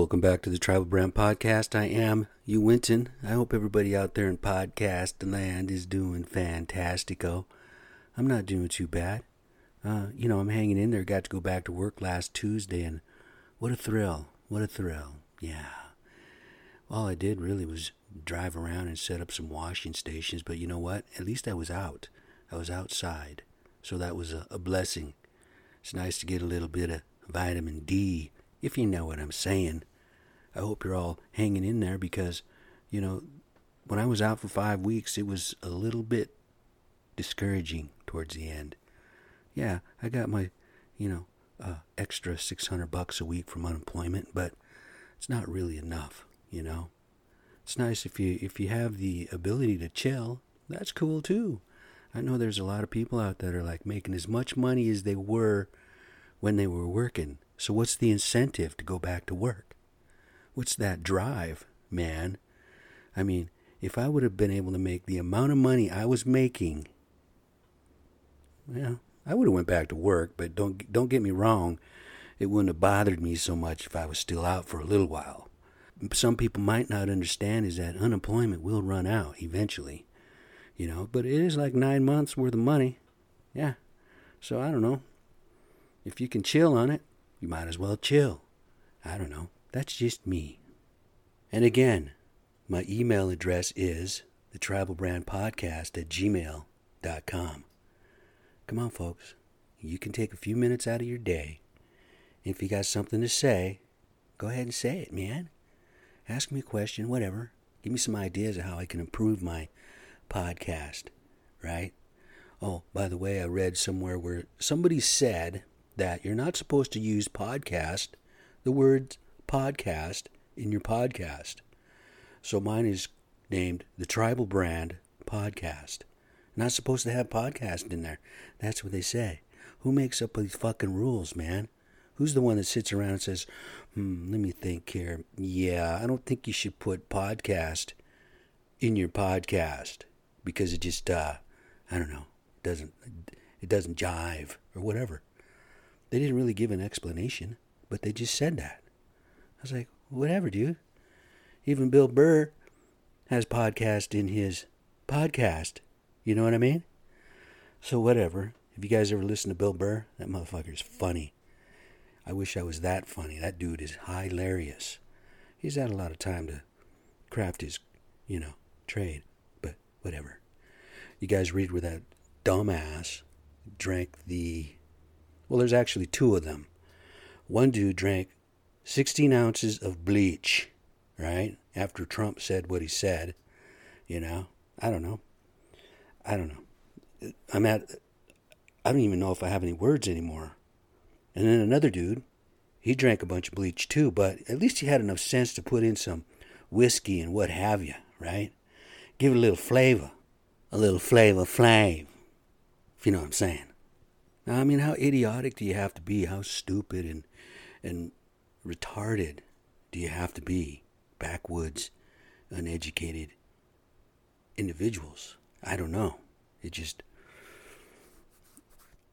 Welcome back to the Tribal Brand Podcast. I am you Winton. I hope everybody out there in podcast land is doing fantastico. I'm not doing too bad. Uh, you know, I'm hanging in there. Got to go back to work last Tuesday, and what a thrill! What a thrill! Yeah. All I did really was drive around and set up some washing stations, but you know what? At least I was out. I was outside, so that was a, a blessing. It's nice to get a little bit of vitamin D if you know what I'm saying. I hope you're all hanging in there because, you know, when I was out for five weeks, it was a little bit discouraging towards the end. Yeah, I got my, you know, uh, extra 600 bucks a week from unemployment, but it's not really enough, you know. It's nice if you if you have the ability to chill. That's cool too. I know there's a lot of people out there that are like making as much money as they were when they were working. So what's the incentive to go back to work? What's that drive, man? I mean, if I would have been able to make the amount of money I was making, well, I would have went back to work, but don't don't get me wrong, it wouldn't have bothered me so much if I was still out for a little while. Some people might not understand is that unemployment will run out eventually, you know, but it is like nine months worth of money. Yeah. So I don't know. If you can chill on it, you might as well chill. I don't know. That's just me. And again, my email address is the tribal brand podcast at gmail.com. Come on, folks. You can take a few minutes out of your day. If you got something to say, go ahead and say it, man. Ask me a question, whatever. Give me some ideas of how I can improve my podcast, right? Oh, by the way, I read somewhere where somebody said that you're not supposed to use podcast, the word podcast, in your podcast. So mine is named the Tribal Brand Podcast. Not supposed to have podcast in there. That's what they say. Who makes up these fucking rules, man? Who's the one that sits around and says, hmm, let me think here. Yeah, I don't think you should put podcast in your podcast because it just, uh, I don't know, doesn't, it doesn't jive or whatever. They didn't really give an explanation, but they just said that. I was like, whatever, dude. Even Bill Burr has podcast in his podcast. You know what I mean? So whatever. If you guys ever listen to Bill Burr, that motherfucker's funny. I wish I was that funny. That dude is hilarious. He's had a lot of time to craft his, you know, trade. But whatever. You guys read where that dumbass drank the well, there's actually two of them. One dude drank 16 ounces of bleach, right? After Trump said what he said. You know, I don't know. I don't know. I'm at, I don't even know if I have any words anymore. And then another dude, he drank a bunch of bleach too, but at least he had enough sense to put in some whiskey and what have you, right? Give it a little flavor. A little flavor flav. If you know what I'm saying. I mean, how idiotic do you have to be? How stupid and and retarded do you have to be? Backwoods, uneducated individuals. I don't know. It just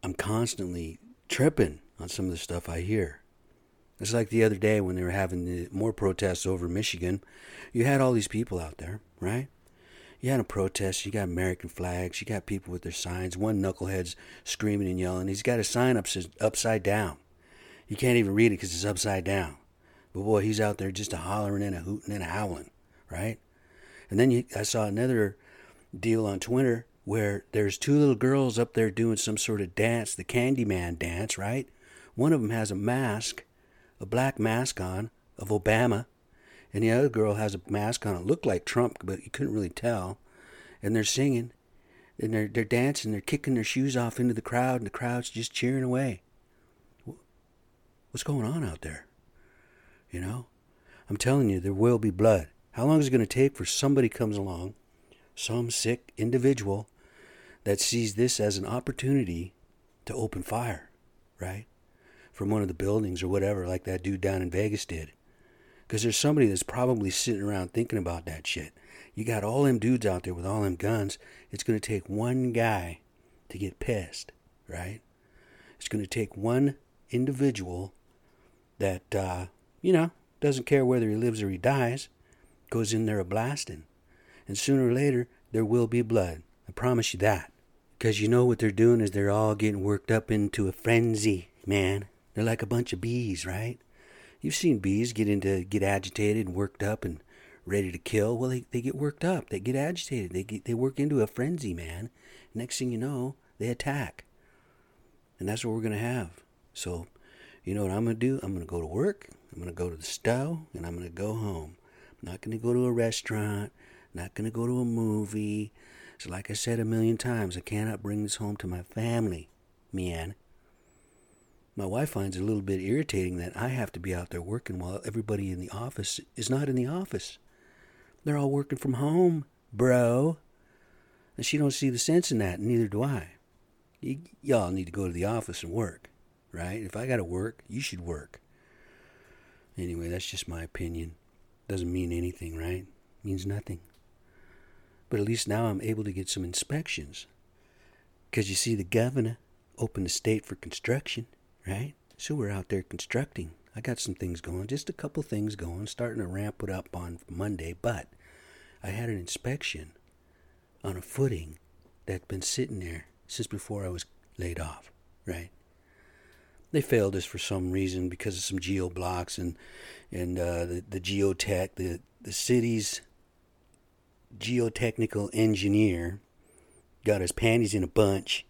I'm constantly tripping on some of the stuff I hear. It's like the other day when they were having the, more protests over Michigan. You had all these people out there, right? you had a protest, you got American flags, you got people with their signs. One knucklehead's screaming and yelling. He's got a sign up upside down. You can't even read it because it's upside down. But boy, he's out there just a hollering and a hooting and a howling, right? And then you, I saw another deal on Twitter where there's two little girls up there doing some sort of dance, the Candyman dance, right? One of them has a mask, a black mask on of Obama, and the other girl has a mask on. It looked like Trump, but you couldn't really tell. And they're singing, and they're they're dancing. They're kicking their shoes off into the crowd, and the crowd's just cheering away. What's going on out there? You know, I'm telling you, there will be blood. How long is it going to take for somebody comes along, some sick individual, that sees this as an opportunity to open fire, right? From one of the buildings or whatever, like that dude down in Vegas did. Because there's somebody that's probably sitting around thinking about that shit. You got all them dudes out there with all them guns. It's going to take one guy to get pissed, right? It's going to take one individual that, uh, you know, Doesn't care whether he lives or he dies. Goes in there a blasting. And sooner or later, there will be blood. I promise you that. Because you know what they're doing is they're all getting worked up into a frenzy, man. They're like a bunch of bees, right? You've seen bees get into get agitated and worked up and ready to kill. Well, they, they get worked up. They get agitated. They get they work into a frenzy, man. Next thing you know, they attack. And that's what we're gonna have. So, you know what I'm gonna do? I'm gonna go to work. I'm gonna go to the stove, and I'm gonna go home. I'm not gonna go to a restaurant. Not gonna go to a movie. So, like I said a million times, I cannot bring this home to my family, man. My wife finds it a little bit irritating that I have to be out there working while everybody in the office is not in the office. They're all working from home, bro. And she don't see the sense in that, and neither do I. Y- y'all need to go to the office and work, right? If I got to work, you should work. Anyway, that's just my opinion. Doesn't mean anything, right? Means nothing. But at least now I'm able to get some inspections. Because you see, the governor opened the state for construction right? So we're out there constructing. I got some things going, just a couple things going, starting to ramp it up on Monday, but I had an inspection on a footing that's been sitting there since before I was laid off, right? They failed us for some reason because of some geo blocks and and uh, the the geotech, the the city's geotechnical engineer got his panties in a bunch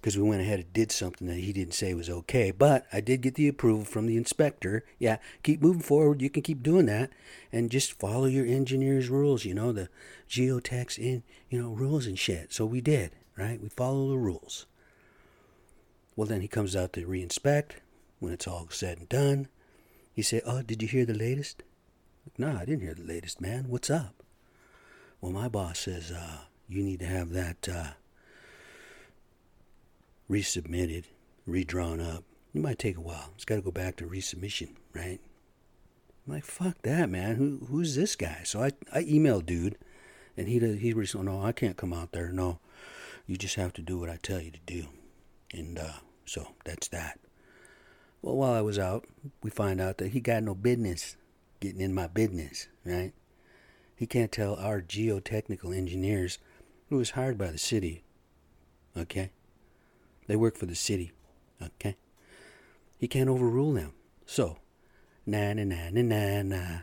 because we went ahead and did something that he didn't say was okay. But I did get the approval from the inspector. Yeah, keep moving forward. You can keep doing that, and just follow your engineer's rules. You know the geotech's in you know rules and shit. So we did right. We follow the rules. Well, then he comes out to reinspect. When it's all said and done, he said, "Oh, did you hear the latest?" No, I didn't hear the latest, man. What's up? Well, my boss says uh, you need to have that. Uh, resubmitted, redrawn up. It might take a while. It's got to go back to resubmission, right? I'm like, fuck that, man. Who who's this guy? So I I emailed dude, and he he responded, no, I can't come out there. No, you just have to do what I tell you to do, and uh, so that's that. Well, while I was out, we find out that he got no business getting in my business, right? He can't tell our geotechnical engineers who was hired by the city, okay? They work for the city. Okay? He can't overrule them. So, na na na na na nah.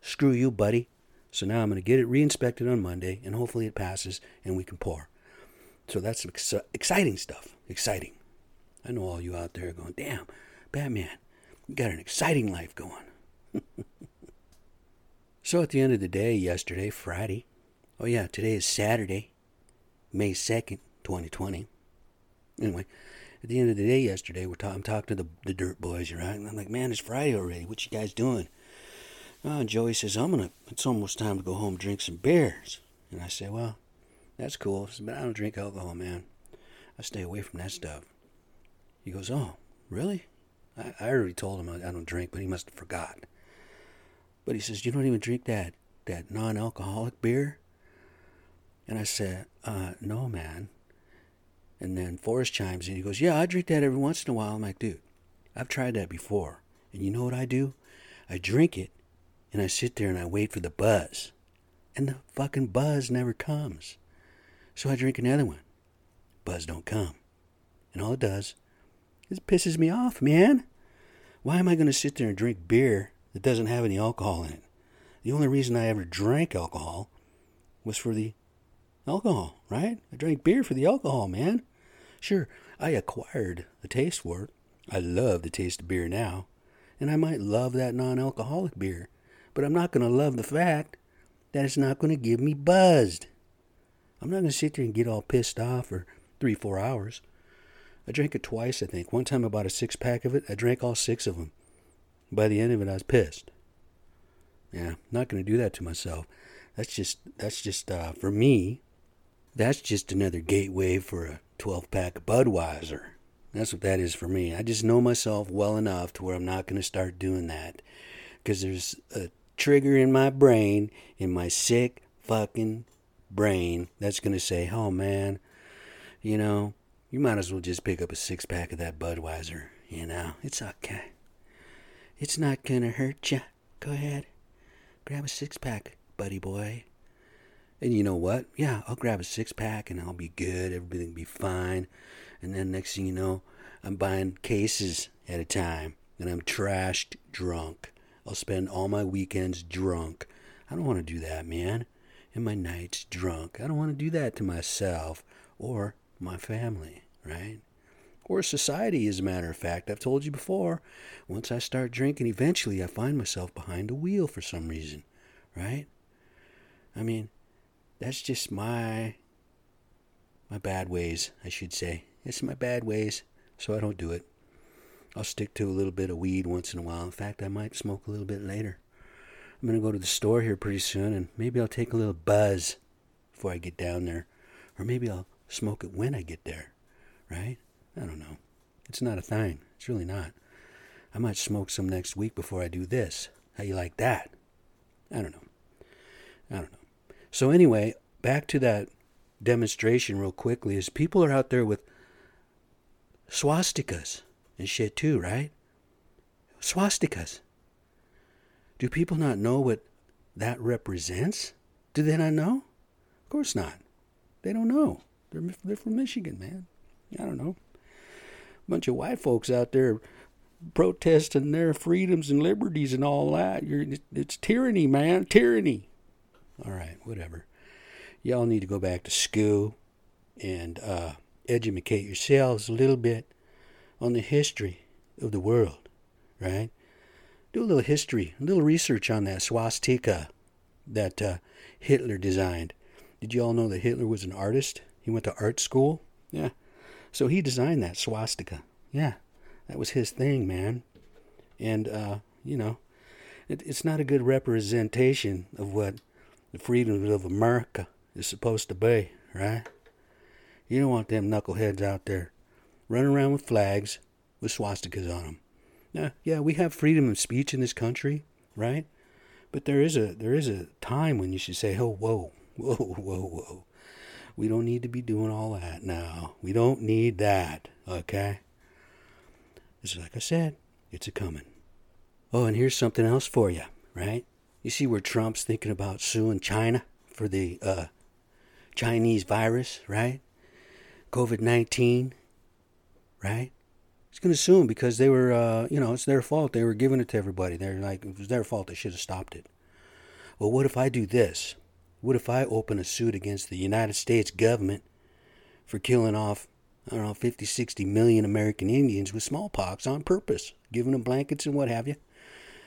Screw you, buddy. So now I'm going to get it reinspected on Monday, and hopefully it passes and we can pour. So that's ex- exciting stuff. Exciting. I know all you out there going, damn, Batman, you got an exciting life going. so at the end of the day, yesterday, Friday, oh yeah, today is Saturday, May 2nd, 2020. Anyway, at the end of the day yesterday, we're ta- I'm talking to the, the dirt boys, right? And I'm like, man, it's Friday already. What you guys doing? Oh, Joey says, I'm gonna. It's almost time to go home and drink some beers. And I say, well, that's cool, but I don't drink alcohol, man. I stay away from that stuff. He goes, oh, really? I, I already told him I, I don't drink, but he must have forgot. But he says, you don't even drink that that non-alcoholic beer. And I said, uh, no, man. And then Forrest chimes in. He goes, Yeah, I drink that every once in a while. I'm like, Dude, I've tried that before. And you know what I do? I drink it and I sit there and I wait for the buzz. And the fucking buzz never comes. So I drink another one. Buzz don't come. And all it does is it pisses me off, man. Why am I going to sit there and drink beer that doesn't have any alcohol in it? The only reason I ever drank alcohol was for the alcohol, right? I drank beer for the alcohol, man. Sure, I acquired a taste for it. I love the taste of beer now, and I might love that non alcoholic beer, but I'm not going to love the fact that it's not going to give me buzzed. I'm not going to sit there and get all pissed off for three, four hours. I drank it twice, I think. One time I bought a six pack of it. I drank all six of them. By the end of it, I was pissed. Yeah, not going to do that to myself. That's just that's just uh, for me. That's just another gateway for a 12 pack of Budweiser. That's what that is for me. I just know myself well enough to where I'm not going to start doing that. Because there's a trigger in my brain, in my sick fucking brain, that's going to say, oh man, you know, you might as well just pick up a six pack of that Budweiser. You know, it's okay. It's not gonna hurt ya. Go ahead. Grab a six pack, buddy boy. And you know what? Yeah, I'll grab a six pack and I'll be good. Everything will be fine. And then next thing you know, I'm buying cases at a time and I'm trashed drunk. I'll spend all my weekends drunk. I don't want to do that, man. And my nights drunk. I don't want to do that to myself or my family, right? Or society, as a matter of fact. I've told you before, once I start drinking, eventually I find myself behind a wheel for some reason, right? I mean, that's just my my bad ways, I should say. It's my bad ways, so I don't do it. I'll stick to a little bit of weed once in a while. In fact, I might smoke a little bit later. I'm going to go to the store here pretty soon, and maybe I'll take a little buzz before I get down there. Or maybe I'll smoke it when I get there, right? I don't know. It's not a thing. It's really not. I might smoke some next week before I do this. How you like that? I don't know. I don't know. So anyway, back to that demonstration real quickly is people are out there with swastikas and shit too, right? Swastikas. Do people not know what that represents? Do they not know? Of course not. They don't know. They're, they're from Michigan, man. I don't know. A bunch of white folks out there protesting their freedoms and liberties and all that. You're, it's tyranny, man. Tyranny. All right, whatever. Y'all need to go back to school and uh, educate yourselves a little bit on the history of the world, right? Do a little history, a little research on that swastika that uh, Hitler designed. Did you all know that Hitler was an artist? He went to art school. Yeah. So he designed that swastika. Yeah. That was his thing, man. And, uh, you know, it, it's not a good representation of what the freedom of America is supposed to be, right? You don't want them knuckleheads out there running around with flags with swastikas on them. Now, yeah, we have freedom of speech in this country, right? But there is a there is a time when you should say, "Oh, whoa, whoa, whoa, whoa." We don't need to be doing all that now. We don't need that, okay? It's like I said, it's a coming. Oh, and here's something else for you, right? You see where Trump's thinking about suing China for the uh, Chinese virus, right? COVID 19, right? He's going to sue them because they were, uh, you know, it's their fault. They were giving it to everybody. They're like, it was their fault. They should have stopped it. Well, what if I do this? What if I open a suit against the United States government for killing off, I don't know, 50, 60 million American Indians with smallpox on purpose, giving them blankets and what have you,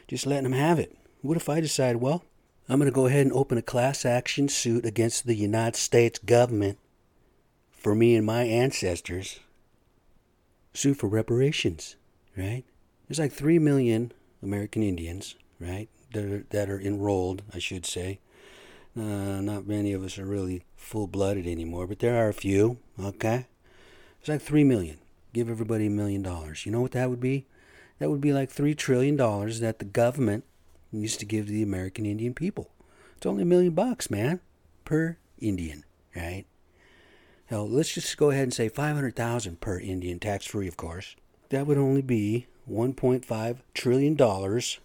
just letting them have it? What if I decide, well, I'm going to go ahead and open a class action suit against the United States government for me and my ancestors sue for reparations, right? There's like 3 million American Indians, right, that are, that are enrolled, I should say. Uh, not many of us are really full blooded anymore, but there are a few, okay? It's like 3 million. Give everybody a million dollars. You know what that would be? That would be like $3 trillion that the government used to give to the American Indian people. It's only a million bucks, man, per Indian, right? Now, let's just go ahead and say 500,000 per Indian, tax free, of course. That would only be 1.5 trillion dollars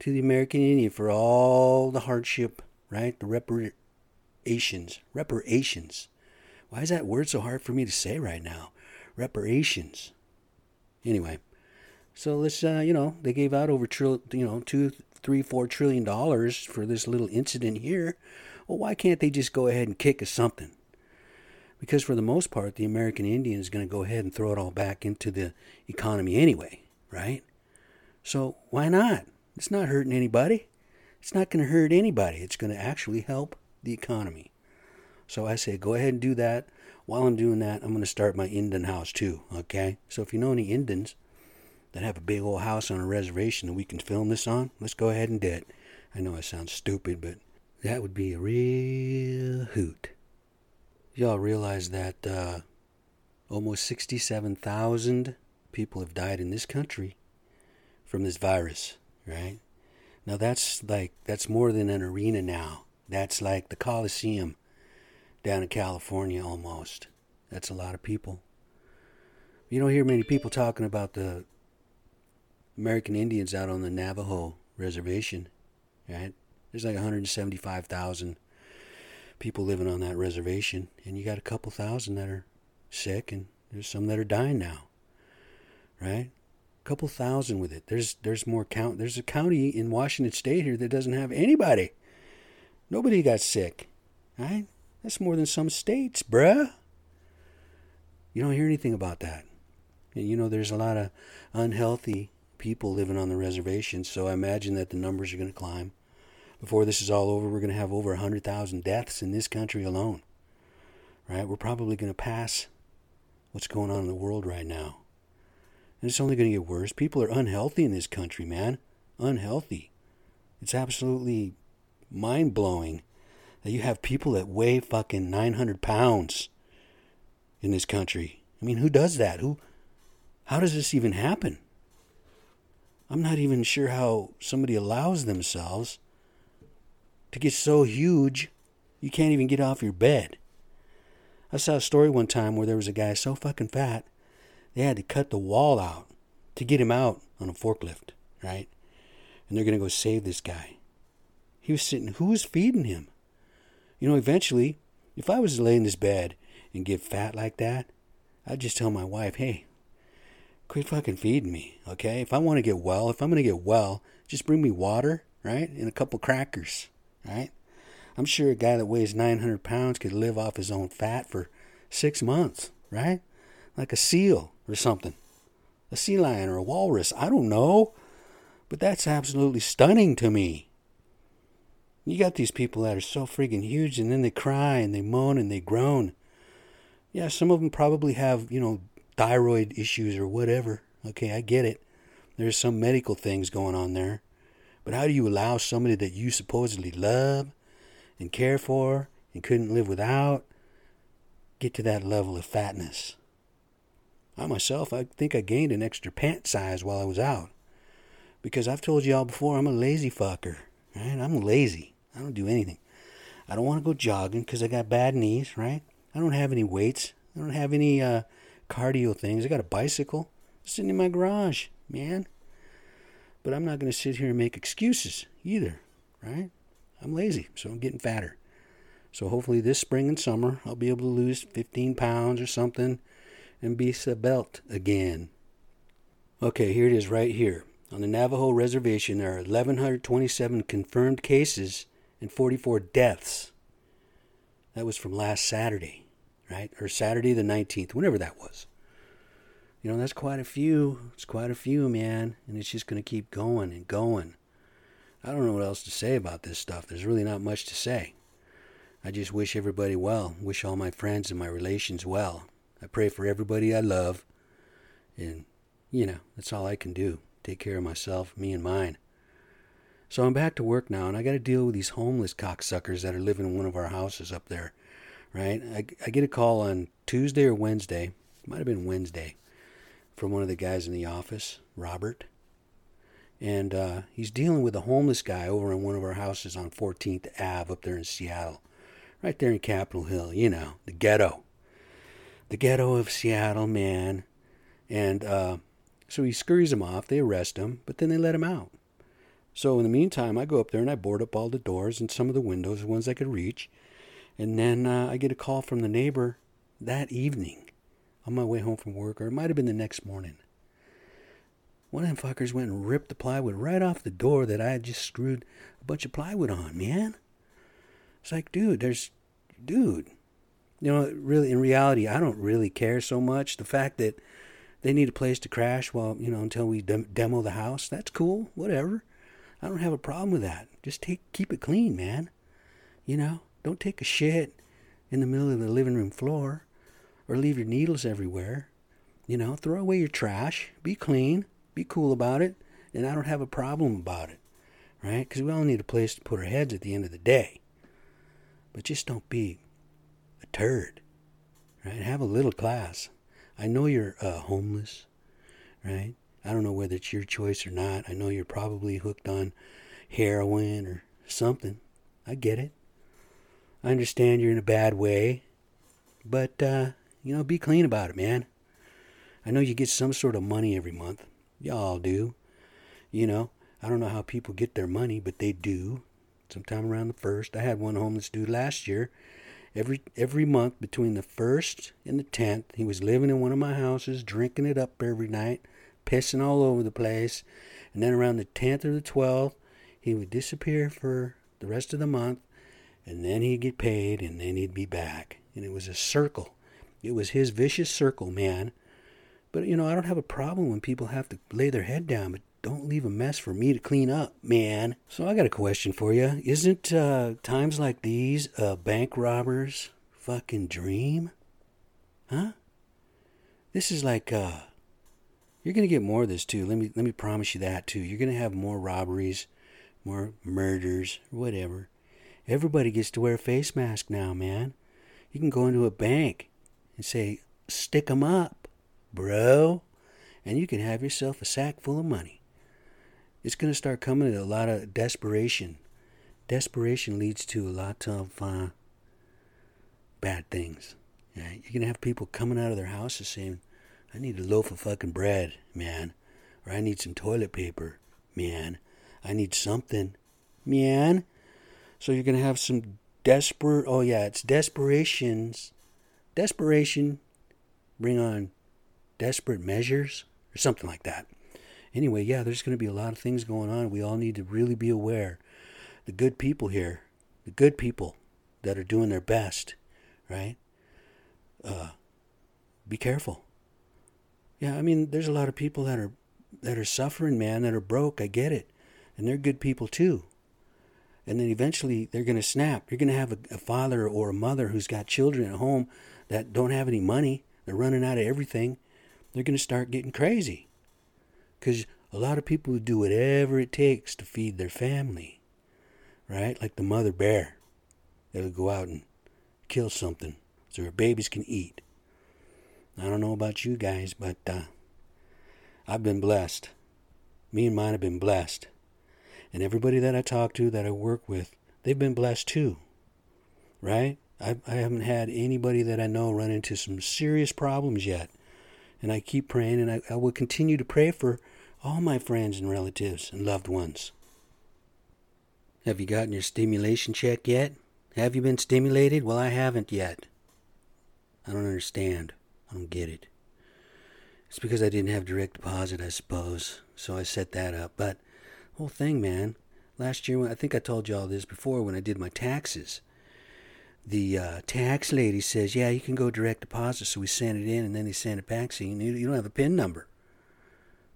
to the American Indian for all the hardship, right? The reparations, reparations. Why is that word so hard for me to say right now? Reparations. Anyway, so let's, uh, you know, they gave out over, trill, you know, two, three, four trillion dollars for this little incident here. Well, why can't they just go ahead and kick us something? Because for the most part, the American Indian is going to go ahead and throw it all back into the economy anyway, right? So why not? It's not hurting anybody. It's not going to hurt anybody. It's going to actually help the economy. So I say, go ahead and do that. While I'm doing that, I'm going to start my Indian house too, okay? So if you know any Indians that have a big old house on a reservation that we can film this on, let's go ahead and do it. I know I sound stupid, but that would be a real hoot y'all realize that uh, almost 67,000 people have died in this country from this virus, right? Now that's like that's more than an arena now. That's like the Coliseum down in California almost. That's a lot of people. You don't hear many people talking about the American Indians out on the Navajo reservation, right? There's like 175,000 people living on that reservation, and you got a couple thousand that are sick, and there's some that are dying now, right? Couple thousand with it. There's there's more count. There's a county in Washington State here that doesn't have anybody. Nobody got sick, right? That's more than some states, bruh. You don't hear anything about that. And you know, there's a lot of unhealthy people living on the reservation, so I imagine that the numbers are going to climb. Before this is all over, we're going to have over 100,000 deaths in this country alone. Right? We're probably going to pass what's going on in the world right now. And it's only going to get worse. People are unhealthy in this country, man. Unhealthy. It's absolutely mind blowing that you have people that weigh fucking 900 pounds in this country. I mean, who does that? Who, how does this even happen? I'm not even sure how somebody allows themselves to get so huge you can't even get off your bed. I saw a story one time where there was a guy so fucking fat they had to cut the wall out to get him out on a forklift, right? And they're going to go save this guy. He was sitting, who was feeding him? You know, eventually, if I was to lay in this bed and get fat like that, I'd just tell my wife, hey, quit fucking feeding me, okay? If I want to get well, if I'm going to get well, just bring me water, right? And a couple crackers, right? I'm sure a guy that weighs 900 pounds could live off his own fat for six months, right? Like a seal or something. A sea lion or a walrus. I don't know. But that's absolutely stunning to me. You got these people that are so freaking huge and then they cry and they moan and they groan. Yeah, some of them probably have, you know, thyroid issues or whatever. Okay, I get it. There's some medical things going on there. But how do you allow somebody that you supposedly love and care for and couldn't live without get to that level of fatness? I myself, I think I gained an extra pant size while I was out. Because I've told y'all before, I'm a lazy fucker. Right? I'm lazy. I don't do anything. I don't want to go jogging because I got bad knees, right? I don't have any weights. I don't have any uh, cardio things. I got a bicycle sitting in my garage, man. But I'm not going to sit here and make excuses either, right? I'm lazy, so I'm getting fatter. So hopefully this spring and summer I'll be able to lose 15 pounds or something and be svelte again. Okay, here it is right here. On the Navajo reservation, there are 1,127 confirmed cases and 44 deaths. That was from last Saturday, right? Or Saturday the 19th, whenever that was. You know, that's quite a few. It's quite a few, man. And it's just going to keep going and going. I don't know what else to say about this stuff. There's really not much to say. I just wish everybody well. Wish all my friends and my relations well. I pray for everybody I love. And, you know, that's all I can do take care of myself, me and mine. So I'm back to work now, and I got to deal with these homeless cocksuckers that are living in one of our houses up there, right? I, I get a call on Tuesday or Wednesday, might have been Wednesday, from one of the guys in the office, Robert. And uh, he's dealing with a homeless guy over in one of our houses on 14th Ave up there in Seattle, right there in Capitol Hill, you know, the ghetto. The ghetto of Seattle, man. And uh, so he scurries him off, they arrest him, but then they let him out. So in the meantime, I go up there and I board up all the doors and some of the windows, the ones I could reach. And then uh, I get a call from the neighbor that evening on my way home from work, or it might have been the next morning. One of them fuckers went and ripped the plywood right off the door that I had just screwed a bunch of plywood on, man. It's like, dude, there's, dude. You know, really, in reality, I don't really care so much. The fact that they need a place to crash while you know until we dem- demo the house. That's cool. Whatever. I don't have a problem with that. Just take keep it clean, man. You know, don't take a shit in the middle of the living room floor or leave your needles everywhere. You know, throw away your trash. Be clean. Be cool about it. And I don't have a problem about it. Right? Because we all need a place to put our heads at the end of the day. But just don't be turd. Right? Have a little class. I know you're uh, homeless, right? I don't know whether it's your choice or not. I know you're probably hooked on heroin or something. I get it. I understand you're in a bad way, but uh, you know, be clean about it, man. I know you get some sort of money every month. Y'all do. You know, I don't know how people get their money, but they do. Sometime around the first. I had one homeless dude last year. Every every month between the first and the tenth, he was living in one of my houses, drinking it up every night, pissing all over the place. And then around the tenth or the twelfth, he would disappear for the rest of the month, and then he'd get paid, and then he'd be back. And it was a circle. It was his vicious circle, man. But you know, I don't have a problem when people have to lay their head down, but don't leave a mess for me to clean up, man. So I got a question for you. Isn't uh, times like these a bank robber's fucking dream? Huh? This is like uh you're gonna get more of this too. Let me let me promise you that too. You're gonna have more robberies, more murders, whatever. Everybody gets to wear a face mask now, man. You can go into a bank and say, "Stick 'em up, bro," and you can have yourself a sack full of money it's going to start coming to a lot of desperation. Desperation leads to a lot of uh, bad things. Right? You're going to have people coming out of their houses saying, I need a loaf of fucking bread, man. Or I need some toilet paper, man. I need something, man. So you're going to have some desperate, oh yeah, it's desperations. Desperation bring on desperate measures or something like that anyway, yeah, there's going to be a lot of things going on. We all need to really be aware. The good people here, the good people that are doing their best, right? Uh, be careful. Yeah, I mean, there's a lot of people that are that are suffering, man, that are broke. I get it, and they're good people too. And then eventually they're going to snap. You're going to have a, a father or a mother who's got children at home that don't have any money. They're running out of everything. They're going to start getting crazy because a lot of people do whatever it takes to feed their family, right? Like the mother bear that'll go out and kill something so her babies can eat. I don't know about you guys, but uh, I've been blessed. Me and mine have been blessed. And everybody that I talk to, that I work with, they've been blessed too, right? I, I haven't had anybody that I know run into some serious problems yet. And I keep praying, and I, I will continue to pray for all my friends and relatives and loved ones. Have you gotten your stimulation check yet? Have you been stimulated? Well, I haven't yet. I don't understand. I don't get it. It's because I didn't have direct deposit, I suppose. So I set that up. But whole thing, man. Last year, I think I told you all this before when I did my taxes. The uh, tax lady says, "Yeah, you can go direct deposit." So we sent it in, and then they sent it back saying, "You don't have a PIN number."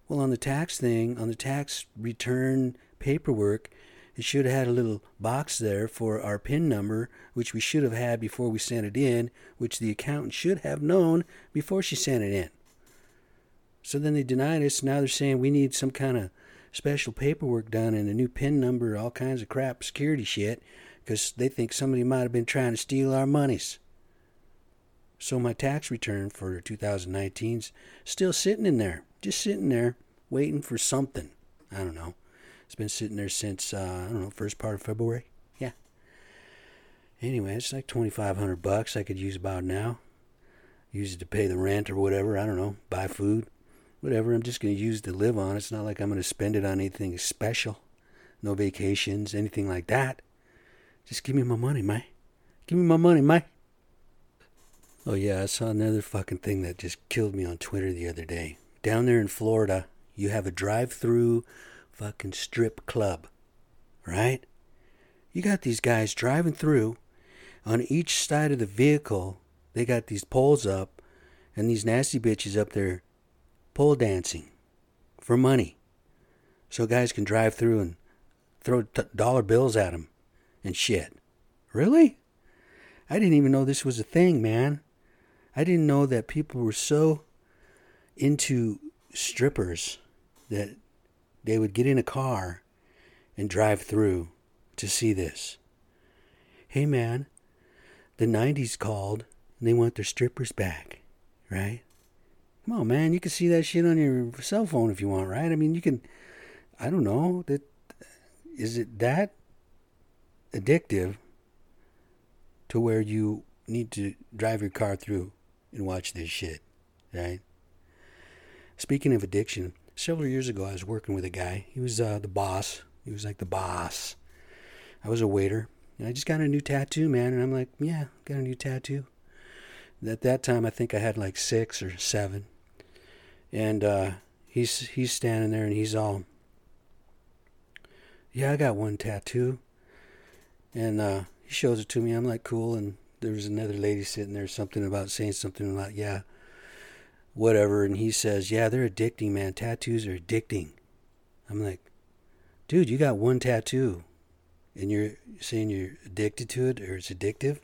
Well, on the tax thing, on the tax return paperwork, it should have had a little box there for our PIN number, which we should have had before we sent it in, which the accountant should have known before she sent it in. So then they denied us. Now they're saying we need some kind of special paperwork done and a new PIN number, all kinds of crap, security shit, because they think somebody might have been trying to steal our monies. So my tax return for 2019's still sitting in there just sitting there waiting for something. I don't know. It's been sitting there since uh, I don't know first part of February. Yeah. Anyway, it's like twenty five hundred bucks I could use about now. Use it to pay the rent or whatever. I don't know. Buy food, whatever. I'm just gonna use it to live on. It's not like I'm gonna spend it on anything special. No vacations, anything like that. Just give me my money, Mike. Give me my money, Mike. Oh yeah, I saw another fucking thing that just killed me on Twitter the other day down there in Florida, you have a drive through fucking strip club, right? You got these guys driving through. On each side of the vehicle, they got these poles up and these nasty bitches up there pole dancing for money. So guys can drive through and throw t- dollar bills at them and shit. Really? I didn't even know this was a thing, man. I didn't know that people were so into strippers that they would get in a car and drive through to see this. Hey man, the 90s called and they want their strippers back, right? Come on, man, you can see that shit on your cell phone if you want, right? I mean, you can I don't know, that is it that addictive to where you need to drive your car through and watch this shit, right? Speaking of addiction, several years ago, I was working with a guy. He was uh, the boss. He was like the boss. I was a waiter, and I just got a new tattoo, man. And I'm like, yeah, got a new tattoo. At that time, I think I had like six or seven. And uh, he's he's standing there, and he's all, yeah, I got one tattoo. And uh, he shows it to me. I'm like, cool. And there was another lady sitting there, something about saying something about, yeah, whatever. And he says, yeah, they're addicting, man. Tattoos are addicting. I'm like, dude, you got one tattoo and you're saying you're addicted to it or it's addictive?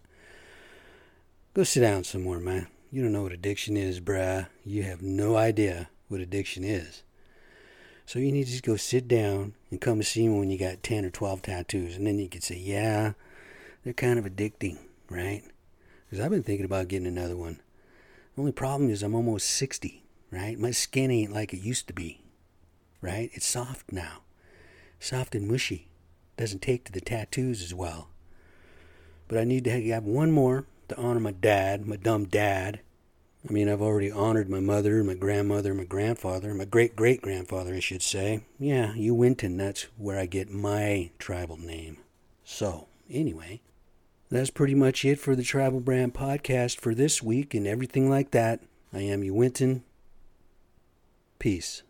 Go sit down somewhere, man. You don't know what addiction is, bruh. You have no idea what addiction is. So you need to just go sit down and come see me when you got 10 or 12 tattoos. And then you can say, yeah, they're kind of addicting, right? Because I've been thinking about getting another one. The only problem is I'm almost 60, right? My skin ain't like it used to be, right? It's soft now, soft and mushy. Doesn't take to the tattoos as well. But I need to have one more to honor my dad, my dumb dad. I mean, I've already honored my mother, my grandmother, my grandfather, my great great grandfather, I should say. Yeah, you Winton, that's where I get my tribal name. So, anyway, that's pretty much it for the Tribal Brand podcast for this week and everything like that. I am Uinta. Peace.